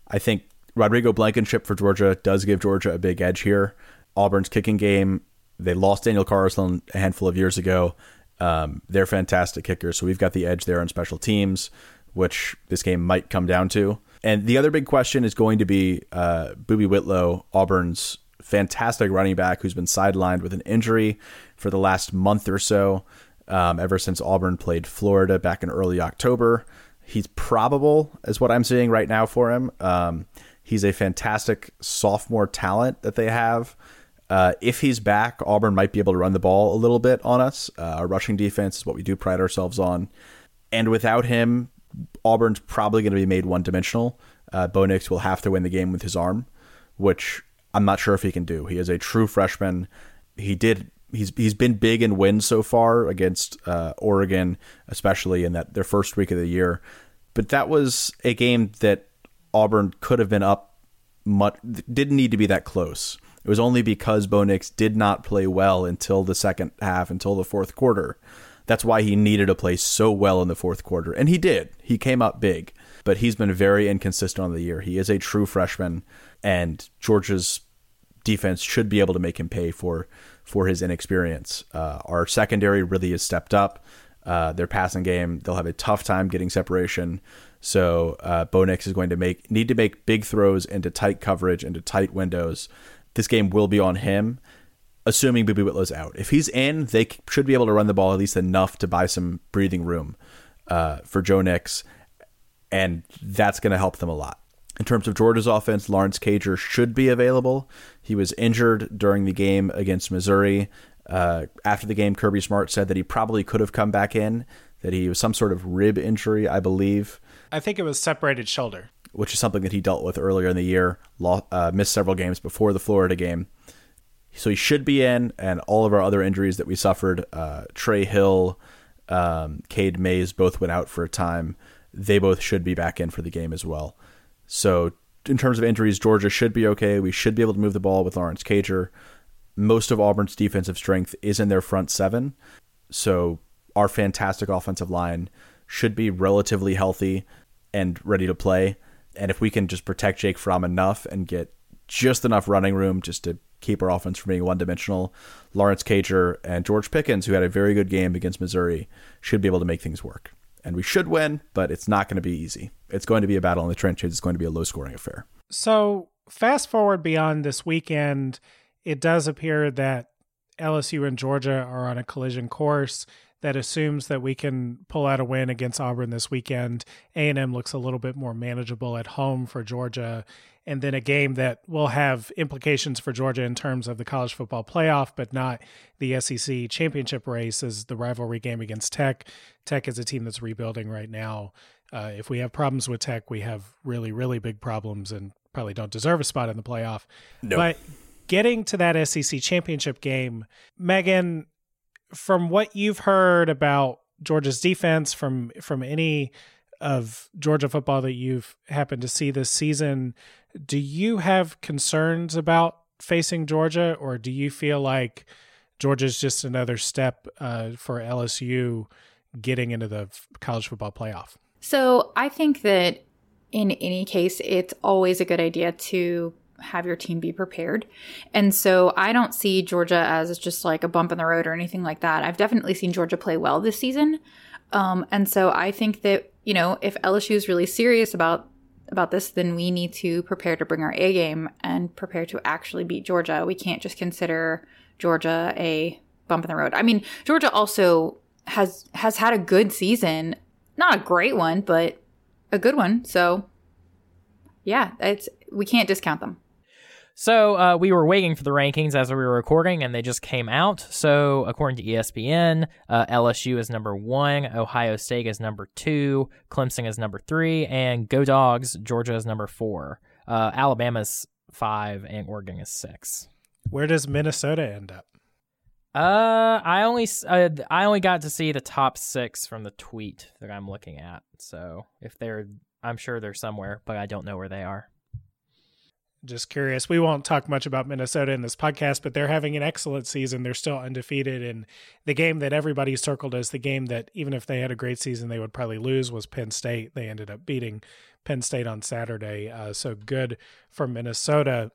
I think Rodrigo Blankenship for Georgia does give Georgia a big edge here. Auburn's kicking game, they lost Daniel Carlson a handful of years ago. Um, they're fantastic kickers, so we've got the edge there on special teams which this game might come down to. And the other big question is going to be uh, Boobee Whitlow, Auburn's fantastic running back who's been sidelined with an injury for the last month or so, um, ever since Auburn played Florida back in early October. He's probable, is what I'm seeing right now for him. Um, he's a fantastic sophomore talent that they have. Uh, if he's back, Auburn might be able to run the ball a little bit on us. Uh, our rushing defense is what we do pride ourselves on. And without him, Auburn's probably going to be made one dimensional. Uh, Bo Nix will have to win the game with his arm, which I'm not sure if he can do. He is a true freshman. He did. He's he's been big in wins so far against uh, Oregon, especially in that their first week of the year. But that was a game that Auburn could have been up. Much didn't need to be that close. It was only because Bo Nix did not play well until the second half, until the fourth quarter, that's why he needed to play so well in the fourth quarter. And he did. He came up big, but he's been very inconsistent on the year. He is a true freshman, and Georgia's defense should be able to make him pay for for his inexperience. Uh, our secondary really has stepped up. Uh, their passing game, they'll have a tough time getting separation. So uh, Bo Nix is going to make need to make big throws into tight coverage, into tight windows. This game will be on him assuming Boobee Whitlow's out. If he's in, they should be able to run the ball at least enough to buy some breathing room uh, for Joe Nix, and that's going to help them a lot. In terms of Georgia's offense, Lawrence Cager should be available. He was injured during the game against Missouri. Uh, after the game, Kirby Smart said that he probably could have come back in, that he was some sort of rib injury, I believe. I think it was separated shoulder. Which is something that he dealt with earlier in the year, uh, missed several games before the Florida game so he should be in, and all of our other injuries that we suffered, uh, Trey Hill, um, Cade Mays both went out for a time. They both should be back in for the game as well. So in terms of injuries, Georgia should be okay. We should be able to move the ball with Lawrence Cager. Most of Auburn's defensive strength is in their front seven, so our fantastic offensive line should be relatively healthy and ready to play. And if we can just protect Jake Fromm enough and get just enough running room just to keep our offense from being one dimensional. Lawrence Cager and George Pickens, who had a very good game against Missouri, should be able to make things work. And we should win, but it's not going to be easy. It's going to be a battle in the trenches. It's going to be a low scoring affair. So, fast forward beyond this weekend, it does appear that LSU and Georgia are on a collision course that assumes that we can pull out a win against Auburn this weekend. A&M looks a little bit more manageable at home for Georgia and then a game that will have implications for Georgia in terms of the college football playoff, but not the SEC championship race is the rivalry game against Tech. Tech is a team that's rebuilding right now. Uh, if we have problems with Tech, we have really, really big problems and probably don't deserve a spot in the playoff. No. But getting to that SEC championship game, Megan, from what you've heard about Georgia's defense, from from any of Georgia football that you've happened to see this season, do you have concerns about facing Georgia, or do you feel like Georgia's just another step uh, for LSU getting into the college football playoff? So I think that in any case, it's always a good idea to have your team be prepared. And so I don't see Georgia as just like a bump in the road or anything like that. I've definitely seen Georgia play well this season. Um, and so I think that, you know, if LSU is really serious about about this, then we need to prepare to bring our A game and prepare to actually beat Georgia. We can't just consider Georgia a bump in the road. I mean, Georgia also has has had a good season, not a great one, but a good one. So, yeah, it's we can't discount them. So uh, we were waiting for the rankings as we were recording, and they just came out. So according to ESPN, uh, LSU is number one, Ohio State is number two, Clemson is number three, and Go Dogs, Georgia is number four. Uh, Alabama's five, and Oregon is six. Where does Minnesota end up? Uh, I only uh, I only got to see the top six from the tweet that I'm looking at. So if they're, I'm sure they're somewhere, but I don't know where they are. Just curious. We won't talk much about Minnesota in this podcast, but they're having an excellent season. They're still undefeated. And the game that everybody circled as the game that, even if they had a great season, they would probably lose was Penn State. They ended up beating Penn State on Saturday. Uh, so good for Minnesota.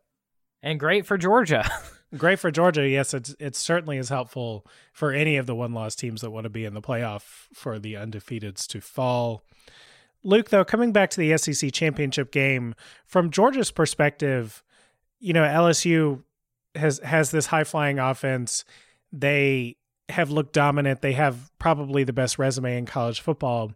And great for Georgia. great for Georgia. Yes, it's it certainly is helpful for any of the one loss teams that want to be in the playoff for the undefeateds to fall. Luke, though, coming back to the SEC championship game, from Georgia's perspective, you know, LSU has has this high flying offense. They have looked dominant. They have probably the best resume in college football.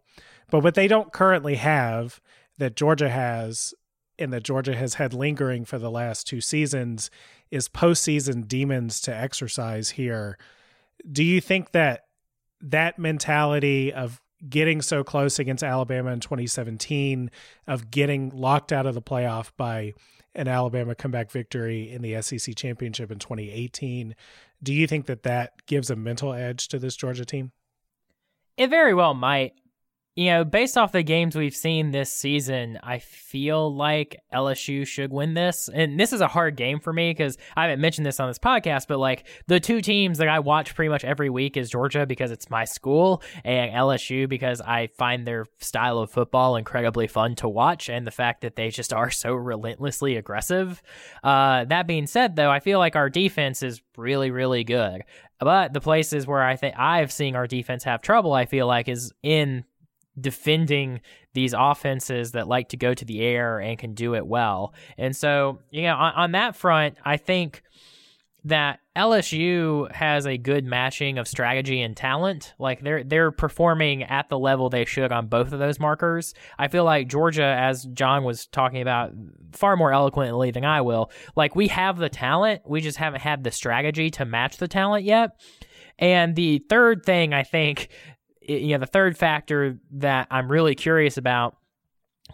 But what they don't currently have that Georgia has and that Georgia has had lingering for the last two seasons is postseason demons to exercise here. Do you think that that mentality of getting so close against Alabama in 2017, of getting locked out of the playoff by an Alabama comeback victory in the SEC championship in 2018. Do you think that that gives a mental edge to this Georgia team? It very well might you know, based off the games we've seen this season, I feel like LSU should win this. And this is a hard game for me because I haven't mentioned this on this podcast, but like the two teams that I watch pretty much every week is Georgia because it's my school and LSU because I find their style of football incredibly fun to watch and the fact that they just are so relentlessly aggressive. Uh, that being said, though, I feel like our defense is really, really good. But the places where I think I've seen our defense have trouble, I feel like, is in defending these offenses that like to go to the air and can do it well. And so, you know, on, on that front, I think that LSU has a good matching of strategy and talent. Like they're they're performing at the level they should on both of those markers. I feel like Georgia, as John was talking about far more eloquently than I will, like we have the talent, we just haven't had the strategy to match the talent yet. And the third thing I think you know, the third factor that I'm really curious about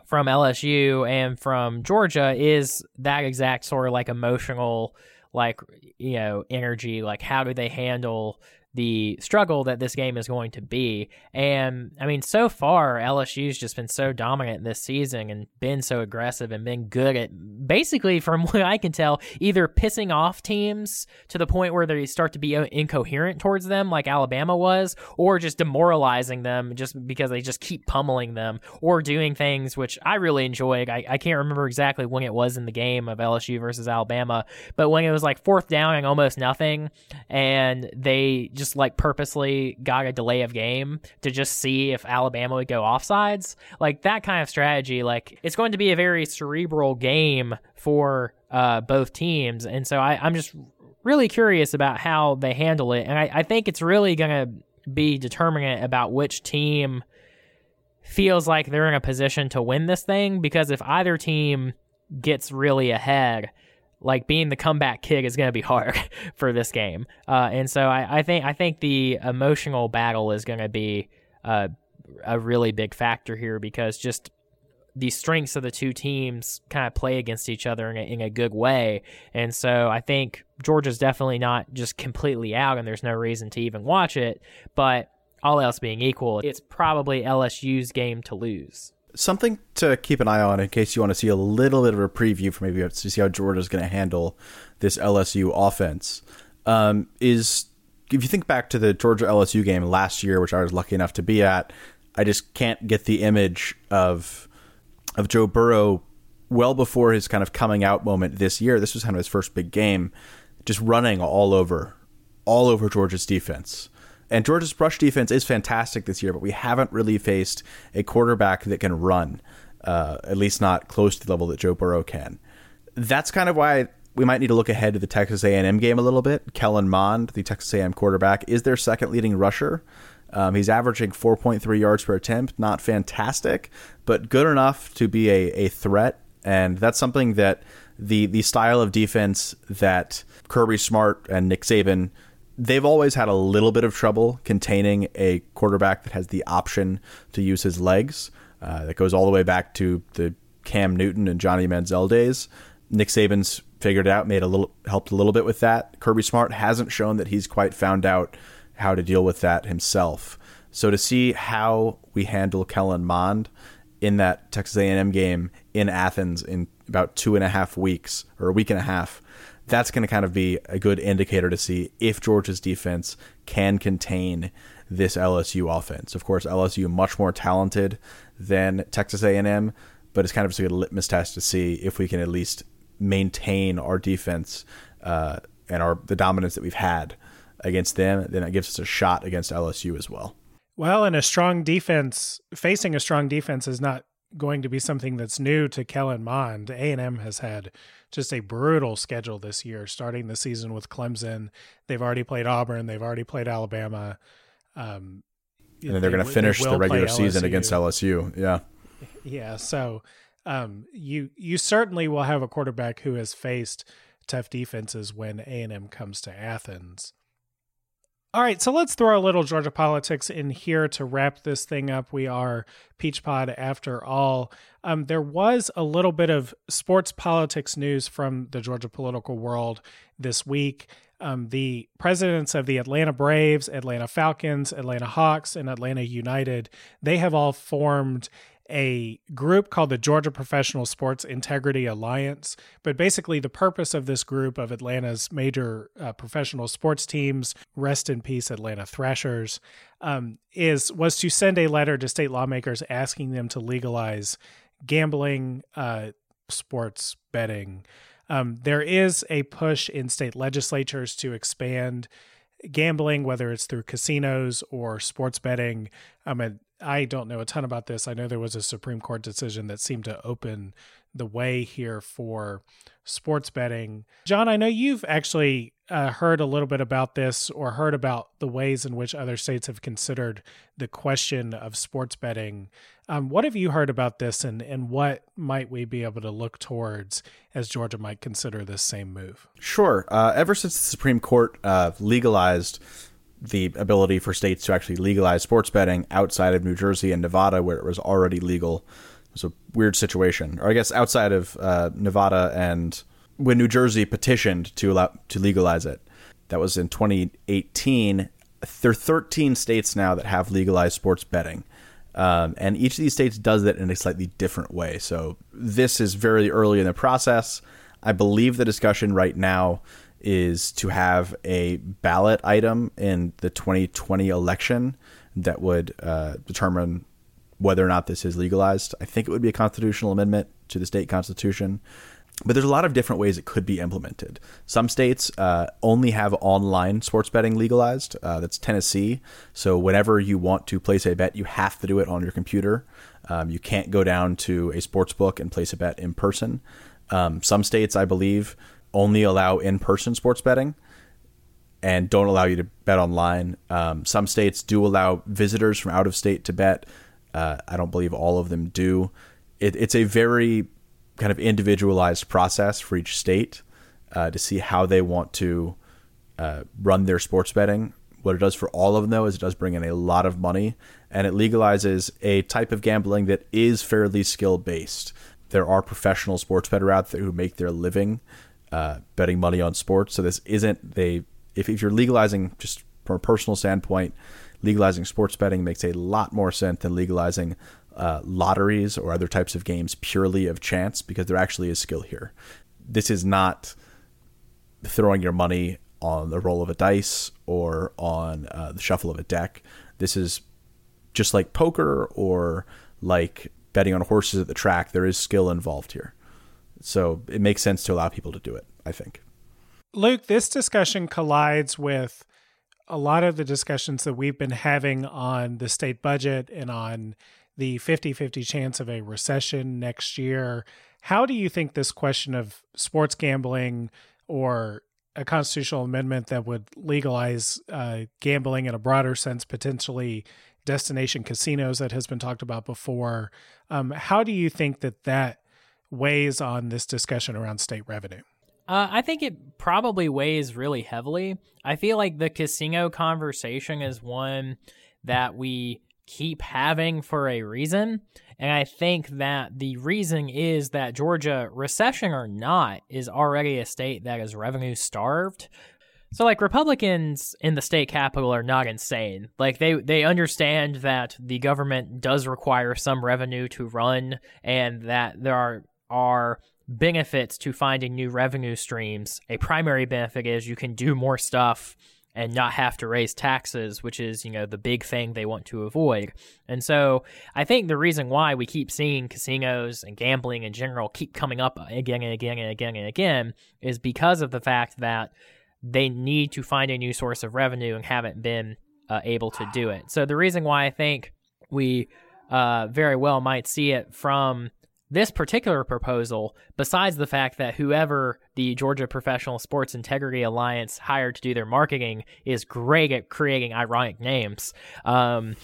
from LSU and from Georgia is that exact sort of like emotional, like, you know, energy. Like, how do they handle the struggle that this game is going to be. And I mean, so far, LSU's just been so dominant this season and been so aggressive and been good at basically, from what I can tell, either pissing off teams to the point where they start to be incoherent towards them, like Alabama was, or just demoralizing them just because they just keep pummeling them, or doing things which I really enjoyed. I, I can't remember exactly when it was in the game of LSU versus Alabama, but when it was like fourth down and almost nothing, and they just just like purposely got a delay of game to just see if Alabama would go offsides. Like that kind of strategy, like it's going to be a very cerebral game for uh, both teams. And so I, I'm just really curious about how they handle it. And I, I think it's really going to be determinant about which team feels like they're in a position to win this thing because if either team gets really ahead, like being the comeback kid is going to be hard for this game. Uh, and so I, I, think I think the emotional battle is going to be uh, a really big factor here because just the strengths of the two teams kind of play against each other in a, in a good way. And so I think Georgia's definitely not just completely out and there's no reason to even watch it. But all else being equal, it's probably LSU's game to lose something to keep an eye on in case you want to see a little bit of a preview for maybe to see how Georgia's going to handle this LSU offense um, is if you think back to the Georgia LSU game last year, which I was lucky enough to be at, I just can't get the image of of Joe Burrow well before his kind of coming out moment this year. This was kind of his first big game, just running all over, all over Georgia's defense. And Georgia's rush defense is fantastic this year, but we haven't really faced a quarterback that can run, uh, at least not close to the level that Joe Burrow can. That's kind of why we might need to look ahead to the Texas A&M game a little bit. Kellen Mond, the Texas A&M quarterback, is their second leading rusher. Um, he's averaging 4.3 yards per attempt. Not fantastic, but good enough to be a, a threat. And that's something that the the style of defense that Kirby Smart and Nick Saban they've always had a little bit of trouble containing a quarterback that has the option to use his legs. Uh, that goes all the way back to the Cam Newton and Johnny Manziel days. Nick Saban's figured out, made a little helped a little bit with that. Kirby Smart hasn't shown that he's quite found out how to deal with that himself. So to see how we handle Kellen Mond in that Texas A&M game in Athens in about two and a half weeks or a week and a half, that's going to kind of be a good indicator to see if Georgia's defense can contain this LSU offense. Of course, LSU much more talented than Texas A&M, but it's kind of just a good litmus test to see if we can at least maintain our defense uh, and our the dominance that we've had against them. Then it gives us a shot against LSU as well. Well, and a strong defense facing a strong defense is not going to be something that's new to Kellen Mond. A&M has had just a brutal schedule this year, starting the season with Clemson. They've already played Auburn. They've already played Alabama. Um, and then they're going to finish the regular season against LSU. Yeah. Yeah. So um, you you certainly will have a quarterback who has faced tough defenses when A&M comes to Athens. All right, so let's throw a little Georgia politics in here to wrap this thing up. We are Peach Pod after all. Um, there was a little bit of sports politics news from the Georgia political world this week. Um, the presidents of the Atlanta Braves, Atlanta Falcons, Atlanta Hawks, and Atlanta United, they have all formed a group called the Georgia Professional Sports Integrity Alliance. But basically, the purpose of this group of Atlanta's major uh, professional sports teams, rest in peace, Atlanta Thrashers, um, is was to send a letter to state lawmakers asking them to legalize gambling, uh, sports betting. Um, there is a push in state legislatures to expand gambling, whether it's through casinos or sports betting. Um, and I don't know a ton about this. I know there was a Supreme Court decision that seemed to open the way here for sports betting. John, I know you've actually uh, heard a little bit about this or heard about the ways in which other states have considered the question of sports betting. Um, what have you heard about this, and, and what might we be able to look towards as Georgia might consider this same move? Sure. Uh, ever since the Supreme Court uh, legalized the ability for states to actually legalize sports betting outside of New Jersey and Nevada, where it was already legal. It was a weird situation, or I guess outside of uh, Nevada and when New Jersey petitioned to allow to legalize it. That was in 2018. There are 13 states now that have legalized sports betting. Um, and each of these states does it in a slightly different way. So this is very early in the process. I believe the discussion right now is to have a ballot item in the 2020 election that would uh, determine whether or not this is legalized. I think it would be a constitutional amendment to the state constitution. But there's a lot of different ways it could be implemented. Some states uh, only have online sports betting legalized. Uh, that's Tennessee. So whenever you want to place a bet, you have to do it on your computer. Um, you can't go down to a sports book and place a bet in person. Um, some states, I believe, only allow in-person sports betting and don't allow you to bet online. Um, some states do allow visitors from out of state to bet. Uh, I don't believe all of them do. It, it's a very kind of individualized process for each state uh, to see how they want to uh, run their sports betting. What it does for all of them, though, is it does bring in a lot of money and it legalizes a type of gambling that is fairly skill based. There are professional sports bettors out there who make their living uh, betting money on sports. So this isn't they. If, if you're legalizing just from a personal standpoint, legalizing sports betting makes a lot more sense than legalizing uh, lotteries or other types of games purely of chance because there actually is skill here. This is not throwing your money on the roll of a dice or on uh, the shuffle of a deck. This is just like poker or like betting on horses at the track. There is skill involved here. So it makes sense to allow people to do it, I think. Luke, this discussion collides with a lot of the discussions that we've been having on the state budget and on the 50 50 chance of a recession next year. How do you think this question of sports gambling or a constitutional amendment that would legalize uh, gambling in a broader sense, potentially destination casinos that has been talked about before, um, how do you think that that weighs on this discussion around state revenue? Uh, I think it probably weighs really heavily. I feel like the casino conversation is one that we keep having for a reason. And I think that the reason is that Georgia, recession or not, is already a state that is revenue starved. So like Republicans in the state capital are not insane. Like they they understand that the government does require some revenue to run and that there are are benefits to finding new revenue streams. A primary benefit is you can do more stuff and not have to raise taxes, which is, you know, the big thing they want to avoid. And so I think the reason why we keep seeing casinos and gambling in general keep coming up again and again and again and again is because of the fact that they need to find a new source of revenue and haven't been uh, able to do it. So the reason why I think we uh, very well might see it from this particular proposal, besides the fact that whoever the Georgia Professional Sports Integrity Alliance hired to do their marketing is great at creating ironic names. Um,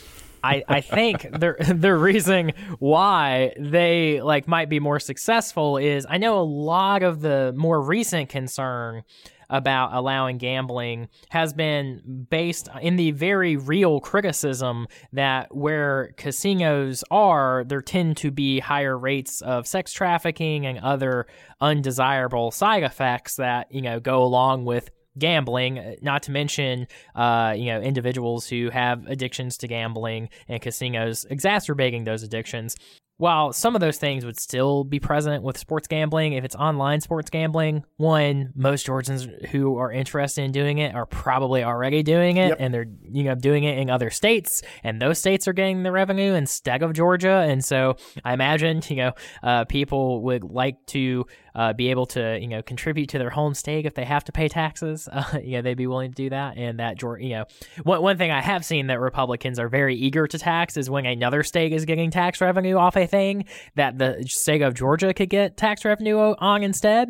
I, I think the the reason why they like might be more successful is I know a lot of the more recent concern about allowing gambling has been based in the very real criticism that where casinos are, there tend to be higher rates of sex trafficking and other undesirable side effects that, you know, go along with gambling, not to mention, uh, you know, individuals who have addictions to gambling and casinos exacerbating those addictions while some of those things would still be present with sports gambling, if it's online sports gambling, one, most Georgians who are interested in doing it are probably already doing it, yep. and they're you know doing it in other states, and those states are getting the revenue instead of Georgia, and so I imagine you know uh, people would like to uh, be able to you know contribute to their home state if they have to pay taxes. Uh, you know they'd be willing to do that, and that you know one one thing I have seen that Republicans are very eager to tax is when another state is getting tax revenue off a thing that the state of Georgia could get tax revenue on instead.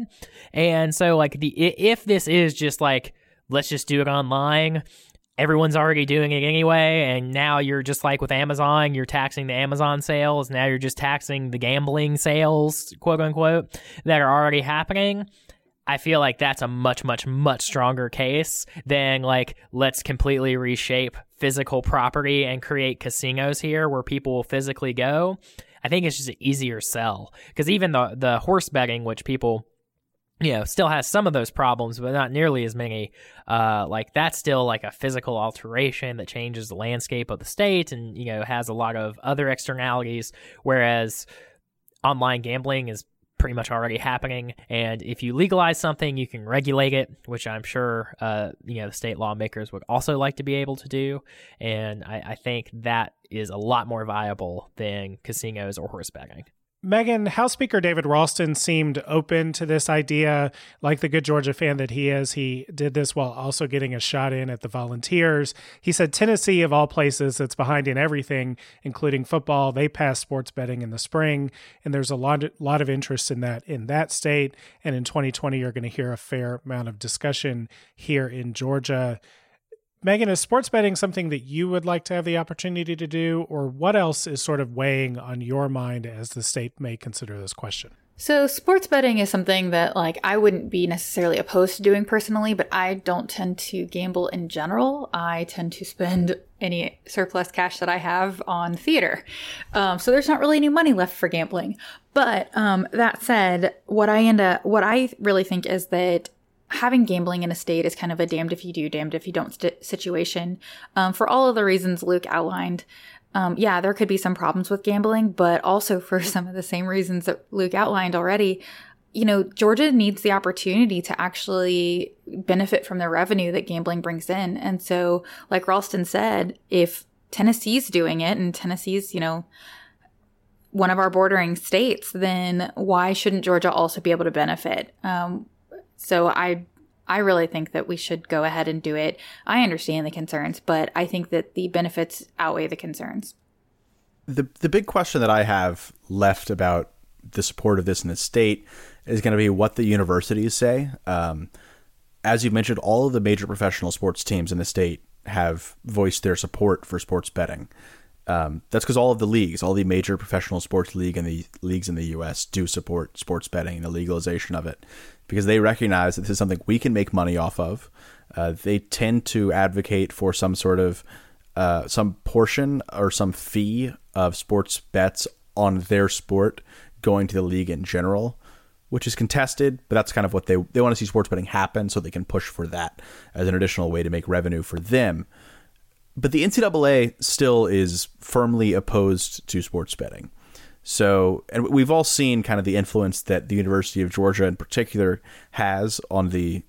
And so like the if this is just like let's just do it online everyone's already doing it anyway and now you're just like with amazon you're taxing the amazon sales. Now you're just taxing the gambling sales quote unquote that are already happening. I feel like that's a much, much, much stronger case than like let's completely reshape physical property and create casinos here where people will physically go. I think it's just an easier sell. Because even the the horse betting, which people you know, still has some of those problems, but not nearly as many. Uh, like that's still like a physical alteration that changes the landscape of the state, and you know has a lot of other externalities. Whereas online gambling is pretty much already happening, and if you legalize something, you can regulate it, which I'm sure uh, you know the state lawmakers would also like to be able to do. And I, I think that is a lot more viable than casinos or horse betting. Megan, House Speaker David Ralston seemed open to this idea. Like the good Georgia fan that he is, he did this while also getting a shot in at the volunteers. He said Tennessee, of all places, that's behind in everything, including football, they passed sports betting in the spring, and there's a lot, lot of interest in that in that state. And in 2020, you're going to hear a fair amount of discussion here in Georgia. Megan, is sports betting something that you would like to have the opportunity to do, or what else is sort of weighing on your mind as the state may consider this question? So, sports betting is something that, like, I wouldn't be necessarily opposed to doing personally, but I don't tend to gamble in general. I tend to spend any surplus cash that I have on theater. Um, so, there's not really any money left for gambling. But um, that said, what I end up, what I really think is that having gambling in a state is kind of a damned if you do, damned if you don't st- situation. Um, for all of the reasons Luke outlined, um, yeah, there could be some problems with gambling, but also for some of the same reasons that Luke outlined already, you know, Georgia needs the opportunity to actually benefit from the revenue that gambling brings in. And so, like Ralston said, if Tennessee's doing it and Tennessee's, you know, one of our bordering states, then why shouldn't Georgia also be able to benefit? Um, so I, I really think that we should go ahead and do it. I understand the concerns, but I think that the benefits outweigh the concerns. The the big question that I have left about the support of this in the state is going to be what the universities say. Um, as you mentioned, all of the major professional sports teams in the state have voiced their support for sports betting. Um, that's because all of the leagues, all the major professional sports league and the leagues in the U.S. do support sports betting and the legalization of it because they recognize that this is something we can make money off of. Uh, they tend to advocate for some sort of uh, some portion or some fee of sports bets on their sport going to the league in general which is contested, but that's kind of what they they want to see sports betting happen so they can push for that as an additional way to make revenue for them. But the NCAA still is firmly opposed to sports betting. So, and we've all seen kind of the influence that the University of Georgia in particular has on the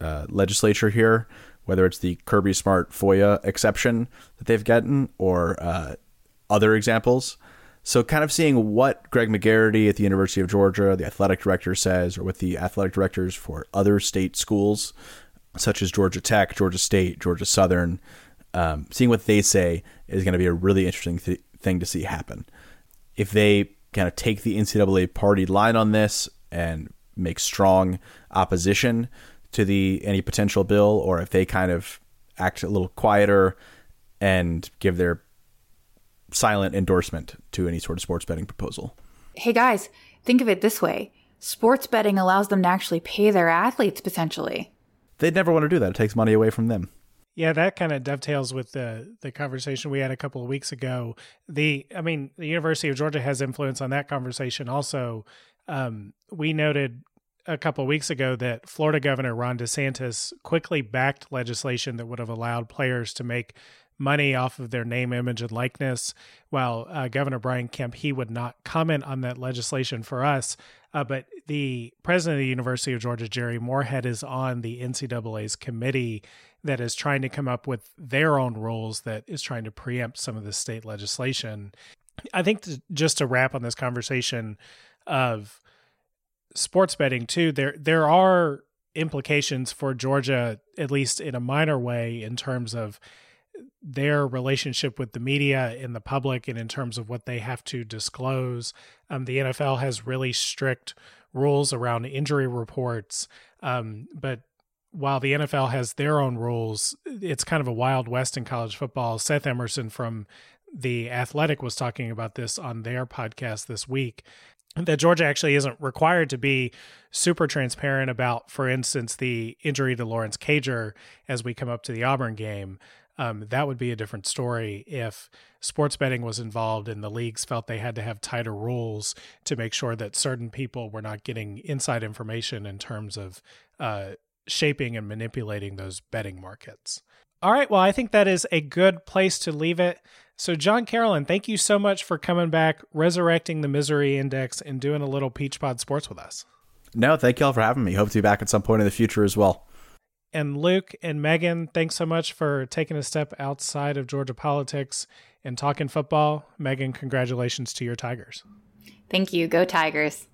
uh, legislature here, whether it's the Kirby Smart FOIA exception that they've gotten or uh, other examples. So, kind of seeing what Greg McGarity at the University of Georgia, the athletic director, says, or what the athletic directors for other state schools, such as Georgia Tech, Georgia State, Georgia Southern, um, seeing what they say is going to be a really interesting th- thing to see happen. If they kind of take the NCAA party line on this and make strong opposition to the any potential bill, or if they kind of act a little quieter and give their silent endorsement to any sort of sports betting proposal. Hey guys, think of it this way sports betting allows them to actually pay their athletes potentially. They'd never want to do that. It takes money away from them. Yeah, that kind of dovetails with the the conversation we had a couple of weeks ago. The I mean, the University of Georgia has influence on that conversation also. Um, we noted a couple of weeks ago that Florida Governor Ron DeSantis quickly backed legislation that would have allowed players to make money off of their name, image, and likeness. While uh, Governor Brian Kemp, he would not comment on that legislation for us. Uh, but the president of the University of Georgia, Jere Morehead, is on the NCAA's committee that is trying to come up with their own rules that is trying to preempt some of the state legislation. I think to, just to wrap on this conversation of sports betting too, there there are implications for Georgia, at least in a minor way, in terms of their relationship with the media and the public and in terms of what they have to disclose. Um, the NFL has really strict rules around injury reports. Um, but while the NFL has their own rules, it's kind of a wild west in college football. Seth Emerson from The Athletic was talking about this on their podcast this week. That Georgia actually isn't required to be super transparent about, for instance, the injury to Lawrence Cager as we come up to the Auburn game. Um, that would be a different story if sports betting was involved and the leagues felt they had to have tighter rules to make sure that certain people were not getting inside information in terms of uh, shaping and manipulating those betting markets. All right, well, I think that is a good place to leave it. So, John Carolyn, thank you so much for coming back, resurrecting the Misery Index, and doing a little Peach Pod Sports with us. No, thank you all for having me. Hope to be back at some point in the future as well. And Luke and Megan, thanks so much for taking a step outside of Georgia politics and talking football. Megan, congratulations to your Tigers. Thank you. Go Tigers.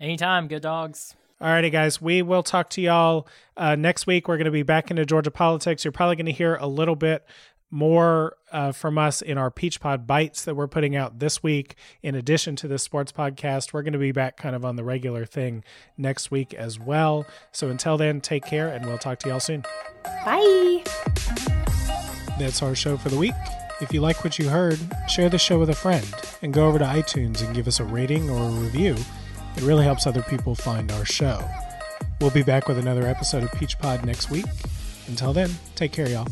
Anytime. Good dogs. Alrighty, guys. We will talk to y'all uh, next week. We're going to be back into Georgia politics. You're probably going to hear a little bit more uh, from us in our Peach Pod Bites that we're putting out this week. In addition to this sports podcast, we're going to be back kind of on the regular thing next week as well. So until then, take care and we'll talk to y'all soon. Bye. That's our show for the week. If you like what you heard, share the show with a friend and go over to iTunes and give us a rating or a review. It really helps other people find our show. We'll be back with another episode of Peach Pod next week. Until then, take care, y'all.